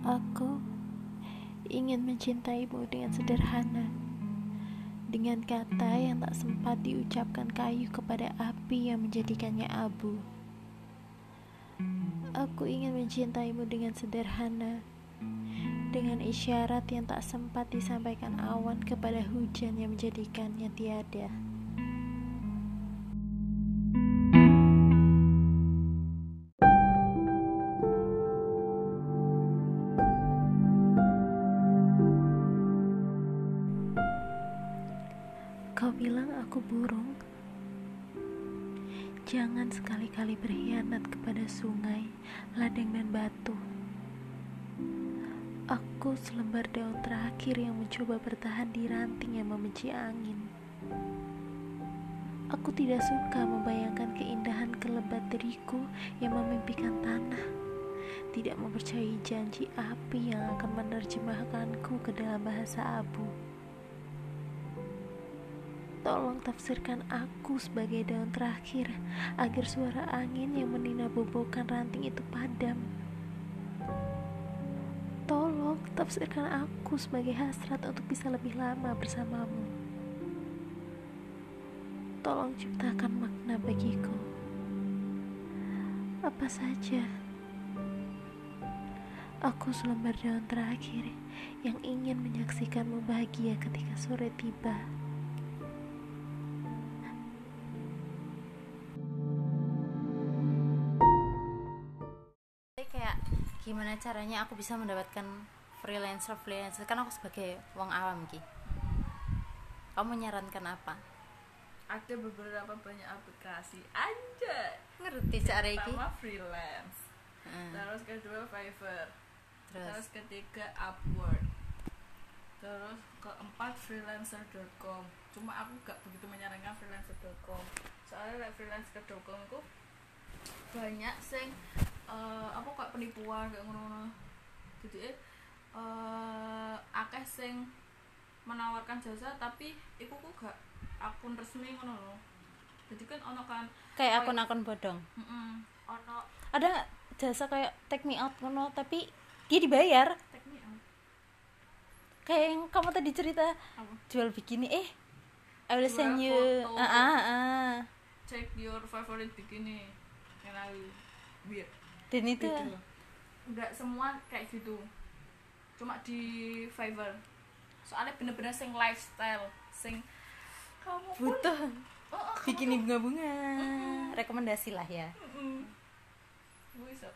Aku ingin mencintaimu dengan sederhana, dengan kata yang tak sempat diucapkan kayu kepada api yang menjadikannya abu. Aku ingin mencintaimu dengan sederhana, dengan isyarat yang tak sempat disampaikan awan kepada hujan yang menjadikannya tiada. Aku burung. Jangan sekali-kali berkhianat kepada sungai, ladang dan batu. Aku selembar daun terakhir yang mencoba bertahan di ranting yang membenci angin. Aku tidak suka membayangkan keindahan kelebat diriku yang memimpikan tanah. Tidak mempercayai janji api yang akan menerjemahkanku ke dalam bahasa abu. Tolong tafsirkan aku sebagai daun terakhir agar suara angin yang menina bobokan ranting itu padam. Tolong tafsirkan aku sebagai hasrat untuk bisa lebih lama bersamamu. Tolong ciptakan makna bagiku. Apa saja. Aku selembar daun terakhir yang ingin menyaksikanmu bahagia ketika sore tiba. Gimana caranya aku bisa mendapatkan freelancer freelancer? Kan aku sebagai wong awam ki. Kamu menyarankan apa? Ada beberapa banyak aplikasi aja. Ngerti cara iki. Pertama freelance. Heeh. terus kedua Fiverr. Terus? Terus ketiga Upwork. Terus keempat freelancer.com cuma aku gak begitu menyarankan freelancer.com soalnya like freelancer.com itu banyak sing eh, apa kok penipuan kayak ngono jadi eh akeh sing menawarkan jasa tapi iku ku gak akun resmi ngono loh jadi kan ono kan kayak akun-akun bodong? Mm ono. Ada jasa kayak take me out ngono tapi dia dibayar? Teknik apa? kayak yang kamu tadi cerita apa? jual bikini eh I will send you ah ah, ah. check your favorite bikini. Yang lalu weird dan itu Gitu. nggak semua kayak gitu. Cuma di Fiverr. Soalnya bener-bener sing lifestyle sing kamu pun butuh. Oh, oh, bikini bunga-bunga. Rekomendasi lah ya. Mm-mm. bisa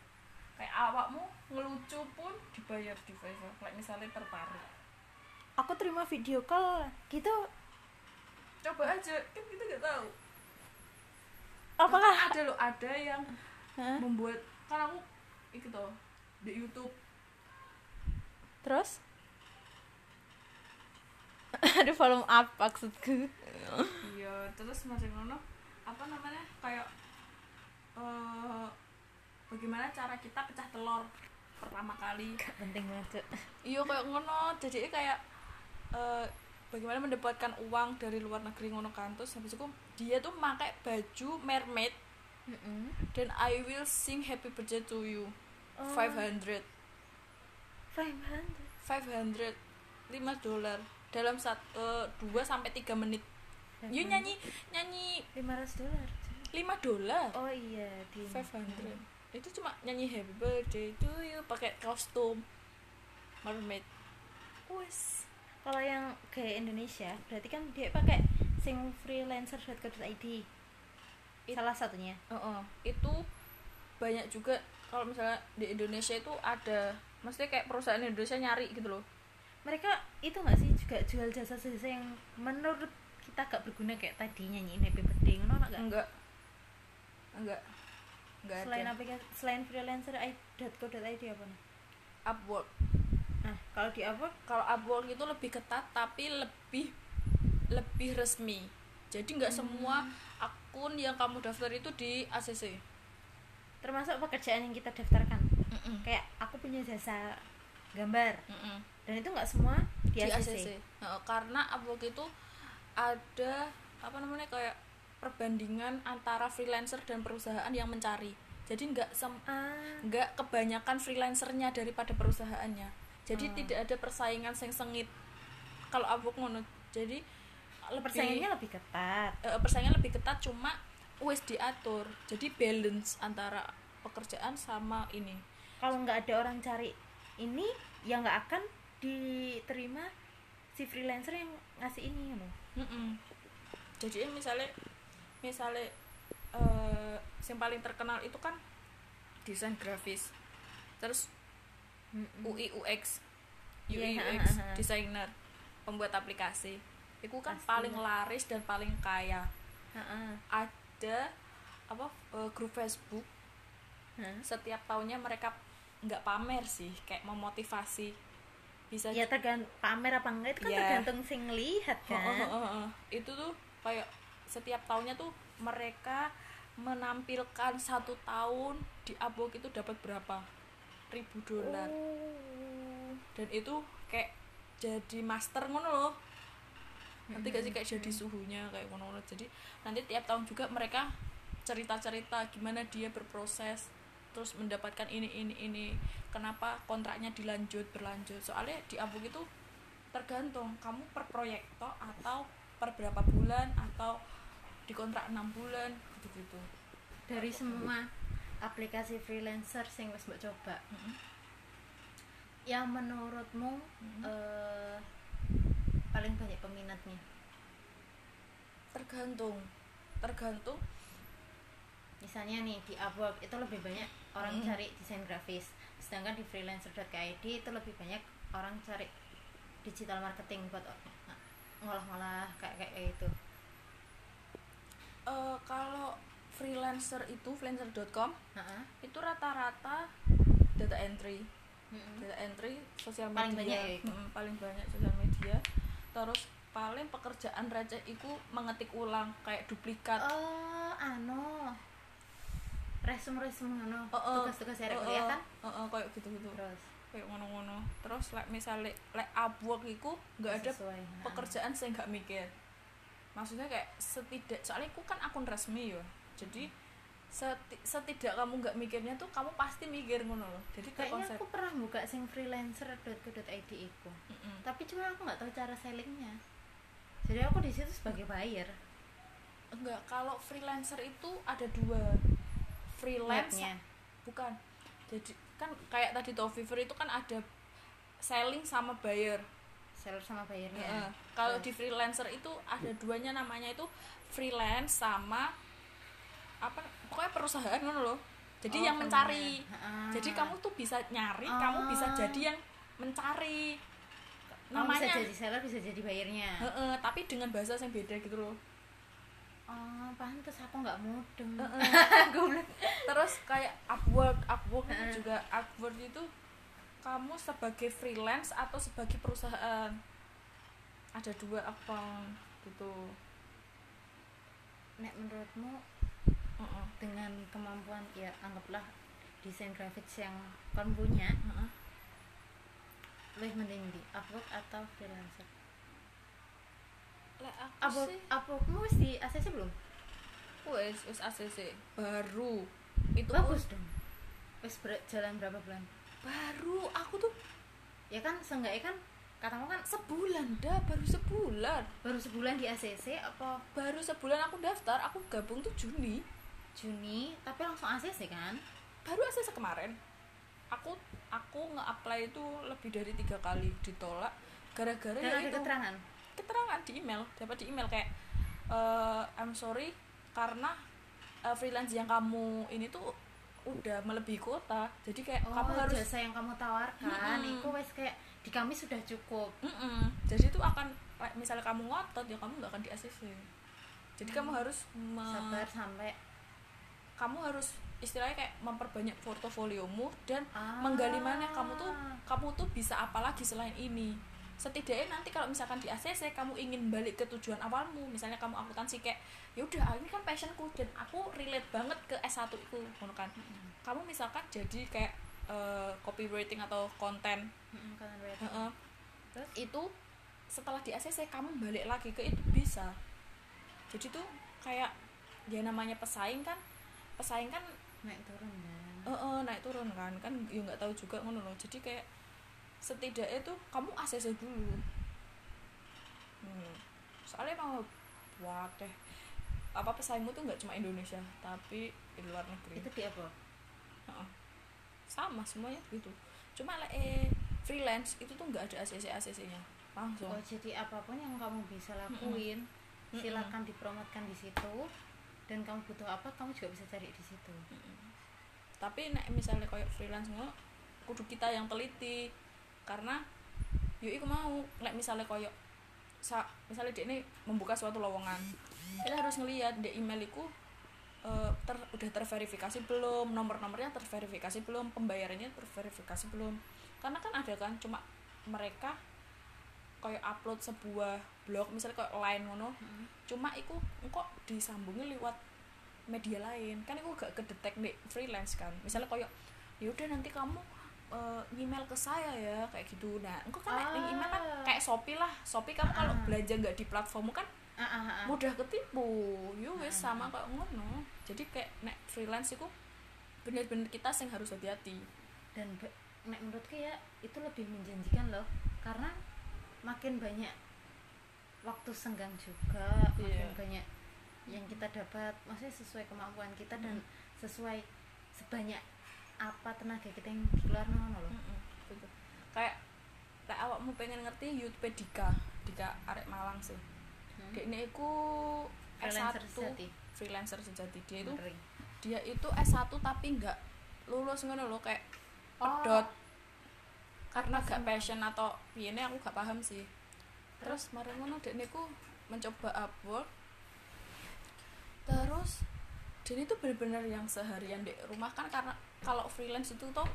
kayak awakmu ngelucu pun dibayar di Fiverr. Kayak misalnya tertarik. Aku terima video call gitu. Coba aja. Kan kita nggak tahu. Apakah? Ada loh ada yang Hah? membuat kan aku itu tuh di YouTube. Terus? Ada follow up maksudku. Iya terus macam mana apa namanya kayak eh bagaimana cara kita pecah telur pertama kali. Penting banget iya kayak ngono. Jadi kayak eh bagaimana mendapatkan uang dari luar negeri ngono kan. Terus habis itu dia tuh pakai baju mermaid Mm-mm. dan I will sing happy birthday to you. Oh. 500 Five hundred. 500 5 dolar. Dalam satu dua sampai tiga menit. Yuk nyanyi nyanyi lima ratus dolar. 5 dolar? Oh iya di 500 itu cuma nyanyi happy birthday to you pakai kostum. Mermaid. Wes. Kalau yang kayak Indonesia berarti kan dia pakai sing freelancer.co.id It- salah satunya. Heeh, itu banyak juga kalau misalnya di Indonesia itu ada maksudnya kayak perusahaan Indonesia nyari gitu loh. Mereka itu nggak sih juga jual jasa-jasa yang menurut kita gak berguna kayak tadi nyanyiin happy birthday ngono nggak? Enggak. Enggak. Enggak selain aplikasi selain freelancer.co.id apa nih? Upwork. Nah kalau di apa kalau Upwork itu lebih ketat tapi lebih lebih resmi. Jadi nggak semua akun yang kamu daftar itu di ACC termasuk pekerjaan yang kita daftarkan Mm-mm. kayak aku punya jasa gambar Mm-mm. dan itu nggak semua di, di ACC. ACC Heeh, karena Upwork itu ada apa namanya kayak perbandingan antara freelancer dan perusahaan yang mencari jadi nggak sem ah nggak kebanyakan freelancernya daripada perusahaannya jadi Hmm. tidak ada persaingan sing sengit kalau Upwork ngono jadi lebih persaingannya lebih ketat. Eh, persaingan lebih ketat cuma wis diatur. Jadi balance antara pekerjaan sama ini. Kalau nggak ada orang cari ini ya nggak akan diterima si freelancer yang ngasih ini loh Mm-mm. jadi misalnya misalnya eh yang paling terkenal itu kan desain grafis. Terus UI UX UI Iya, UX ha, ha, ha. desainer pembuat aplikasi itu kan Pasti. paling laris dan paling kaya Heeh. ada apa eh, grup Facebook Hah? setiap tahunnya mereka nggak pamer sih kayak memotivasi bisa ya tergantung pamer apa enggak itu kan Iya. tergantung sing lihat Oh, oh, kan oh, oh, oh. itu tuh kayak setiap tahunnya tuh mereka menampilkan satu tahun di Upwork itu dapat berapa ribu dolar Oh. dan itu kayak jadi master ngono loh nanti gak sih? Kayak jadi suhunya kayak ngono jadi nanti tiap tahun juga mereka cerita cerita gimana dia berproses terus mendapatkan ini ini ini. Kenapa kontraknya dilanjut berlanjut. Soalnya di Upwork itu tergantung kamu per proyek toh atau per berapa bulan atau di kontrak enam bulan gitu gitu dari semua aplikasi freelancer sing wis mbok coba. Yang menurutmu eh, paling banyak peminatnya tergantung tergantung misalnya nih di Upwork itu lebih banyak orang Mm. cari desain grafis sedangkan di freelancer.id itu lebih banyak orang cari digital marketing buat ngolah-ngolah kayak kayak gitu eh, kalau freelancer itu freelancer.com Heeh. itu rata-rata data entry Mm-mm. data entry sosial media Paling banyak ya itu? Mm, paling banyak sosial media terus paling pekerjaan receh itu mengetik ulang kayak duplikat. Oh anu resume-resume anu Oh, oh. tugas-tugas Oh, kuliah oh. kan? Oh, oh, kayak gitu-gitu. Terus? Kayak ngono-ngono. Terus like, misalnya like Upwork itu nggak ada sesuai Heeh. pekerjaan saya nggak mikir. Maksudnya kayak setidak soalnya aku kan akun resmi ya jadi seti- setidak kamu nggak mikirnya tuh kamu pasti mikir ngono loh. Jadi kayak kayaknya konsep aku pernah buka sing freelancer.co.id itu Mm-mm. tapi cuma aku nggak tahu cara sellingnya. Jadi aku di situ sebagai buyer. Enggak kalau freelancer itu ada dua. Freelance bukan. Jadi kan kayak tadi Toviver itu kan ada selling sama buyer. Seller sama buyernya. Heeh. kalau di freelancer itu ada duanya namanya itu freelance sama apa pokoknya perusahaan ngono loh jadi Oh, yang mencari. Heeh. jadi kamu tuh bisa nyari kamu bisa Ah. jadi yang mencari Kamu namanya bisa jadi seller bisa jadi buyernya Heeh, tapi dengan bahasa yang beda gitu loh oh pantas aku nggak mudeng. Goblok. terus kayak Upwork Upwork itu juga Upwork itu kamu sebagai freelance atau sebagai perusahaan ada dua account gitu nek menurutmu Dengan kemampuan ya anggaplah desain grafis yang kon punya. Heeh. lebih mending di Upwork atau freelancer? Lek aku Upwork sih wis di ACC belum? Wes wes ACC baru. Itu bagus dong. Wis ber- jalan berapa bulan? Baru. Aku tuh ya kan seenggaknya kan katamu kan sebulan dah. Baru sebulan. Baru sebulan di ACC apa? Baru sebulan aku daftar aku gabung tuh Juni Juni tapi langsung ACC kan? Baru ACC kemarin. Aku aku nge-apply itu lebih dari tiga kali ditolak gara-gara ya itu keterangan? keterangan di email. Dapat di email kayak eh, I'm sorry karena eh, freelance yang kamu ini tuh udah melebihi kuota. Jadi kayak oh kamu harus jasa yang kamu tawarkan Mm-mm. itu wes kayak di kami sudah cukup. Mm-mm. jadi itu akan misalnya kamu ngotot ya kamu nggak akan di ACC jadi kamu harus me- sabar sampai kamu harus istilahnya kayak memperbanyak portofoliomu dan Ah. menggali mana kamu tuh kamu tuh bisa apa lagi selain ini setidaknya nanti kalau misalkan di ACC kamu ingin balik ke tujuan awalmu misalnya kamu akuntansi kayak ya udah ini kan passionku dan aku relate banget ke S1 itu kan kamu misalkan jadi kayak eh, copywriting atau konten. Terus? itu setelah di ACC kamu balik lagi ke itu bisa jadi tuh kayak ya namanya pesaing kan pesaing kan naik turun kan? Eh eh, naik turun kan. Kan ya nggak tahu juga ngono loh jadi kayak setidaknya tuh kamu ACC dulu. Hmm. soalnya mau wah deh apa pesaingmu tuh nggak cuma Indonesia tapi di luar negeri. Itu di apa? Heeh. sama semuanya gitu. Cuma lah eh freelance itu tuh nggak ada ACC ACC nya langsung. Oh jadi apa pun yang kamu bisa lakuin Mm-mm. silakan dipromotkan di situ dan kamu butuh apa kamu juga bisa cari di situ. Tapi nek misalnya kayak freelance ngono kudu kita yang teliti. Karena yuk iku mau nek misalnya kayak sa, misalnya dia ini membuka suatu lowongan kita harus ngelihat di email eh, ter, udah terverifikasi belum nomor-nomornya terverifikasi belum pembayarannya terverifikasi belum. Karena kan ada kan cuma mereka kayak upload sebuah blog misalnya kayak line ngono. Cuma iku kok disambungin lewat media lain. Kan itu gak kedetek di freelance kan. Misalnya kayak yaudah nanti kamu eh, email ke saya ya kayak gitu. Nah engkau kan nek ning email kan Ah. kayak shopee lah. Shopee kamu kalau Ah. belanja nggak di platformmu kan ah, ah, ah, ah. mudah ketipu. Yo wes Ah. sama kayak ngono. Jadi kayak nek freelance itu bener-bener kita yang harus hati-hati. Dan nek menurutku ya itu lebih menjanjikan loh. Karena makin banyak waktu senggang juga makin Iya. banyak yang kita dapat maksudnya sesuai kemampuan kita dan sesuai sebanyak apa tenaga kita yang dikeluarkan ngono loh Mm-mm, betul. kayak kayak awakmu pengen ngerti YouTube Dika Dika arek Malang sih Hmm. dia ini aku freelancer S1 sejati freelancer sejati dia itu Ngeri. dia itu S1 tapi nggak lulus ngono loh kayak Oh. Karena gak sih? passion atau piye aku gak paham sih. Terus mari ngono dek niku mencoba Upwork. Terus dan itu benar-benar yang seharian di rumah kan karena kalau freelance itu tuh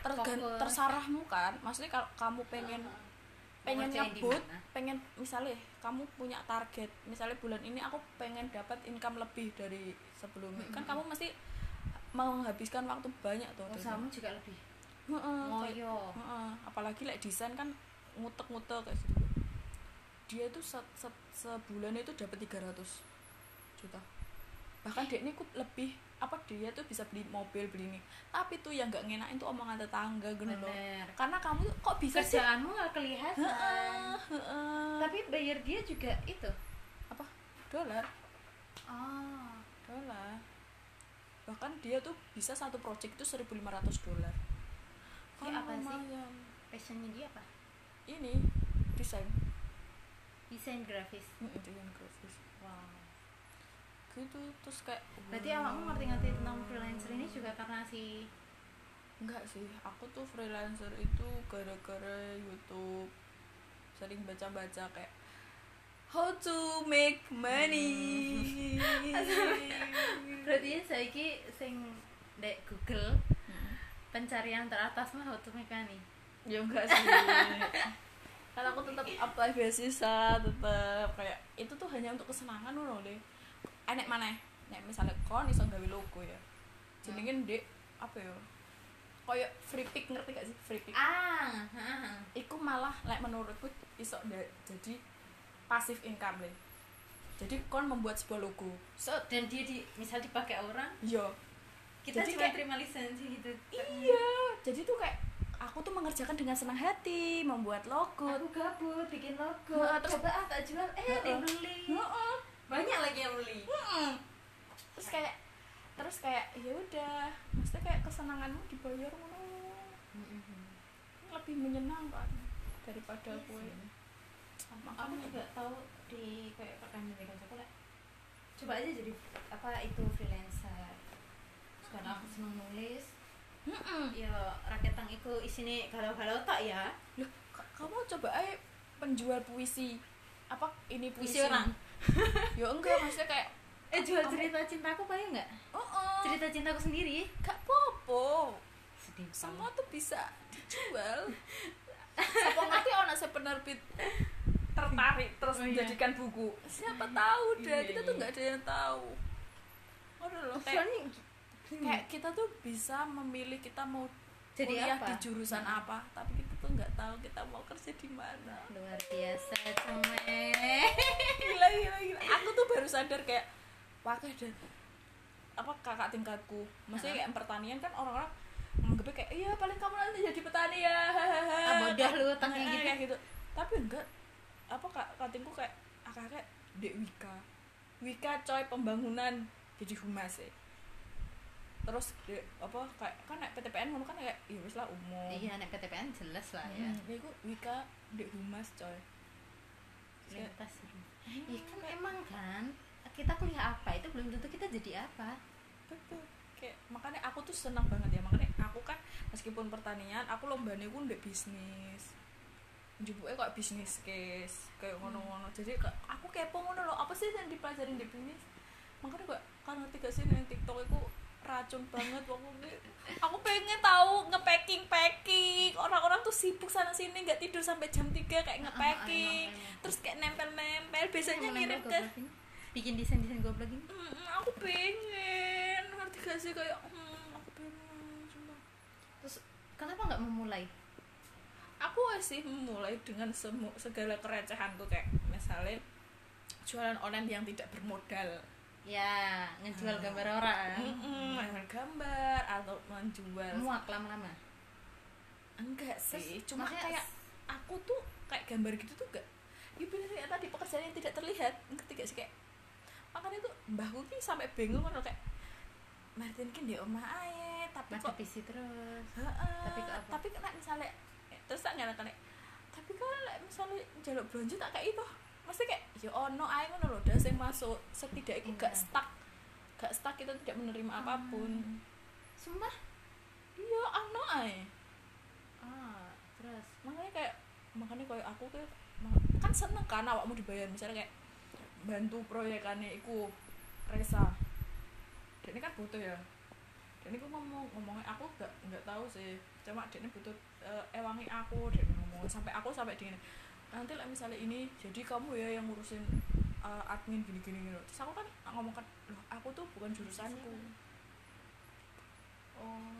tergan Fokus. terserahmu kan. Maksudnya kalau kamu pengen pengen nyebut pengen misalnya kamu punya target misalnya bulan ini aku pengen dapat income lebih dari sebelumnya. Kan kamu mesti menghabiskan waktu banyak tuh di usahamu juga lebih Heeh, ngoyo. Heeh, apalagi like desain kan ngutek-ngutek kayak gitu. Dia itu se se- sebulan itu dapat 300 juta. Bahkan dia ini lebih apa dia tuh bisa beli mobil beli ini. Tapi tuh yang nggak ngenakin tuh omongan tetangga gitu loh. Karena kamu tuh kok bisa sih? Kerjaanmu nggak kelihatan. Heeh, heeh. tapi bayar dia juga itu? Apa? Dolar. Oh. Dolar. Bahkan dia tuh bisa satu project itu 1500 dolar Dia Kan apa sih? lumayan. passionnya dia apa? Ini desain. Desain grafis. Mm, desain grafis. Wow. Gitu terus kayak berarti wah. awakmu ngerti-ngerti tentang freelancer ini juga karena si enggak sih. Aku tuh freelancer itu gara-gara YouTube. Sering baca-baca kayak how to make money. Berarti ya saiki sing dek Google. Pencarian teratas mah how to make money ya enggak sih. Kan aku tetap apply beasiswa tetap kayak itu tuh hanya untuk kesenangan loh deh enek mana nek misalnya kon iso gawe logo ya. Jenengin dek apa ya? Kayak free pick ngerti gak sih free pick? Ah iku malah like menurutku iso jadi pasif income deh jadi kon membuat sebuah logo. So dan dia di misal dipakai orang? Yo kita Jadi cuma kayak- terima lisensi gitu. Iya jadi tuh kayak aku tuh mengerjakan dengan senang hati membuat logo. Aku gabut bikin logo. Heeh, terus- coba ah tak jual. Eh Heeh. dibeli Heeh. banyak lagi yang beli. Terus kayak terus kayak ya udah. Maksudnya kayak kesenanganmu dibayar ngono. Lebih menyenangkan daripada Iya kue. aku juga tahu di kayak kancaku lah coba aja jadi apa itu freelancer karena aku seneng nulis. Ya raketang itu isine galau-galau tak ya. Loh, ka- kamu coba aja penjual puisi. Apa ini puisi, puisi orang? Ya enggak maksudnya kayak eh jual Kamu- cerita cintaku paling nggak oh, oh cerita cintaku sendiri? Gak popo sedih semua tuh bisa dijual. Siapa ngerti orang saya penerbit tertarik terus Oh, iya. menjadikan buku? Siapa tahu deh Iya, kita tuh iya. nggak ada yang tahu. Aduh loh, soalnya kayak kita tuh bisa memilih kita mau Jadi kuliah apa? di jurusan apa tapi kita tuh nggak tahu kita mau kerja di mana. Luar biasa cemen gila gila gila. Aku tuh baru sadar kayak wah ada apa kakak tingkatku. Maksudnya kayak pertanian kan orang-orang menganggapnya kayak iya paling kamu nanti jadi petani ya. Ah, bodoh lu Heeh, gitu. kayak gitu. Tapi enggak. Apa kak katingku kayak kakak dek Wika. Wika coy pembangunan jadi humas ya terus dek, apa kayak kan naik PTPN ngono kan kayak ya wis lah umum. Iya nek PTPN jelas lah ya. Hmm, ya iku Wika dek humas coy. Kayak- lintas Iya kan emang kan kita kuliah apa itu belum tentu kita jadi apa. Betul. Kayak makanya aku tuh senang banget ya. Makanya aku kan meskipun pertanian aku lombanya pun ndek bisnis. Jebuknya kok bisnis case kayak ngono-ngono. Jadi kayak aku kepo ngono loh apa sih yang dipelajarin di bisnis? Makanya kok kan ngerti gak sih yang tiktok itu racun banget waktu aku pengen tahu ngepacking packing. Orang-orang tuh sibuk sana sini nggak tidur sampai jam 3 kayak ngepacking. emang, emang. terus kayak nempel-nempel biasanya ngirim ke bikin desain desain goblok ini? Mm, aku pengen. Ngerti gak sih? Kayak hmm, aku pengen sumpah. terus kenapa nggak memulai? Aku sih memulai dengan semu segala kerecehanku. Kayak misalnya jualan online yang tidak bermodal ya ngejual Ah. gambar orang. Mm-mm, menjual gambar atau menjual. Muak lama-lama? Enggak sih Terus, cuma kayak aku tuh kayak gambar gitu tuh gak ya bener ya tadi pekerjaan yang tidak terlihat. Ngerti gak sih kayak makanya tuh mbahku ki sampai bingung kan kayak Martin ki di omah ae tapi mati kok PC terus. Tapi ke apa? tapi kena misalnya terus tak nggak kena tapi kalau lek misalnya jaluk belanja tak kayak itu mesti kayak ya ono ae ngono lho dah sing masuk setidaknya gak Iya. stuck. Gak stuck kita tidak menerima apa pun. Sumpah? Iya ono ae. Ah terus? Makanya kayak makanya kayak aku kayak kan seneng kan awakmu dibayar. Misalnya kayak bantu proyekannya iku Resa dia ini kan butuh ya. Dia ini ngomong ngomongnya aku gak nggak tahu sih. Cuma dia ini butuh eh, ewangi aku dia ngomong. Sampai aku sampai di nanti lah misalnya ini jadi kamu ya yang ngurusin eh, admin gini gini gini terus aku kan ngomong kan loh aku tuh bukan jurusanku. Oh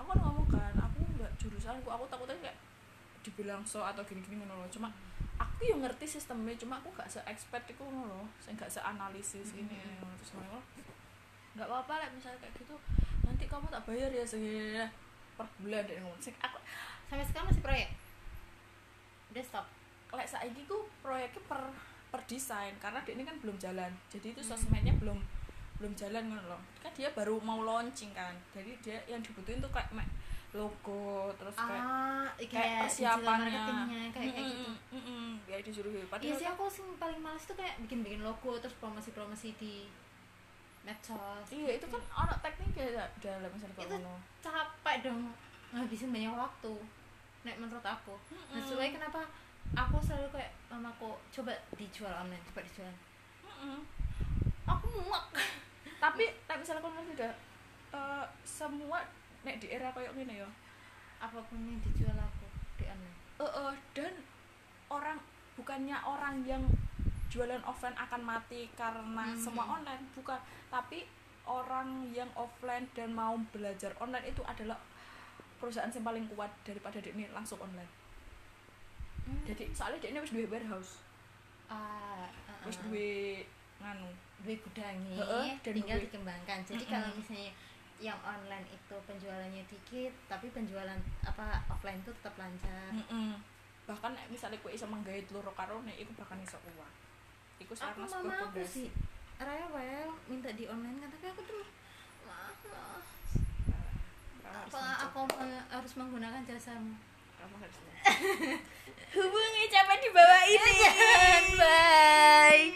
aku kan ngomong kan aku nggak jurusanku. Aku takutnya kayak dibilang so atau gini gini ngono loh. Cuma aku yang ngerti sistemnya cuma aku gak se expert itu ngono loh. Saya gak se analisis ini ngono terus ngono nggak apa apa lah misalnya kayak gitu nanti kamu tak bayar ya segini per bulan deh ngono. Sing aku sampai sekarang masih proyek. Udah stop lek saiki ku proyeknya per per desain karena dia ini kan belum jalan jadi itu Hmm. sosmednya belum belum jalan ngono loh kan dia baru mau launching kan jadi dia yang dibutuhin tuh kayak logo terus kayak ah kayak kayak persiapannya kayak kayak gitu Mm, mm, mm, disuruh Iya padahal sih kan- aku sing paling males tuh kayak bikin-bikin logo terus promosi-promosi di medsos. iya itu kan orang teknik ya dalam misalnya Itu- capek dong ngabisin banyak waktu. Nek menurut aku. Nah, Mm-mm. sesuai kenapa aku selalu kayak mamaku coba dijual online, coba dijual. Mm-mm. Aku muak. tapi tapi misalnya kalau ngerti dah eh, semua nek di era kayak gini ya Apa pun yang dijual aku di online. eh, eh, dan orang bukannya orang yang jualan offline akan mati karena Hmm. semua online bukan tapi orang yang offline dan mau belajar online itu adalah perusahaan yang paling kuat daripada ini langsung online jadi soalnya dia ini harus duwe warehouse ah, ah, harus ah. duwe nganu duit gudangi Heeh, dan tinggal duit. dikembangkan jadi Mm-mm. kalau misalnya yang online itu penjualannya dikit tapi penjualan apa offline itu tetap lancar Mm-mm. bahkan nek misalnya kue iso menggait telur karo nek iku bahkan iso uang iku aku mama aku sih Raya well minta di online kan tapi aku tuh "Ma, ma, Kamu harus apa aku harus menggunakan jasamu kamu harus hubungi siapa di bawah ini. Bye.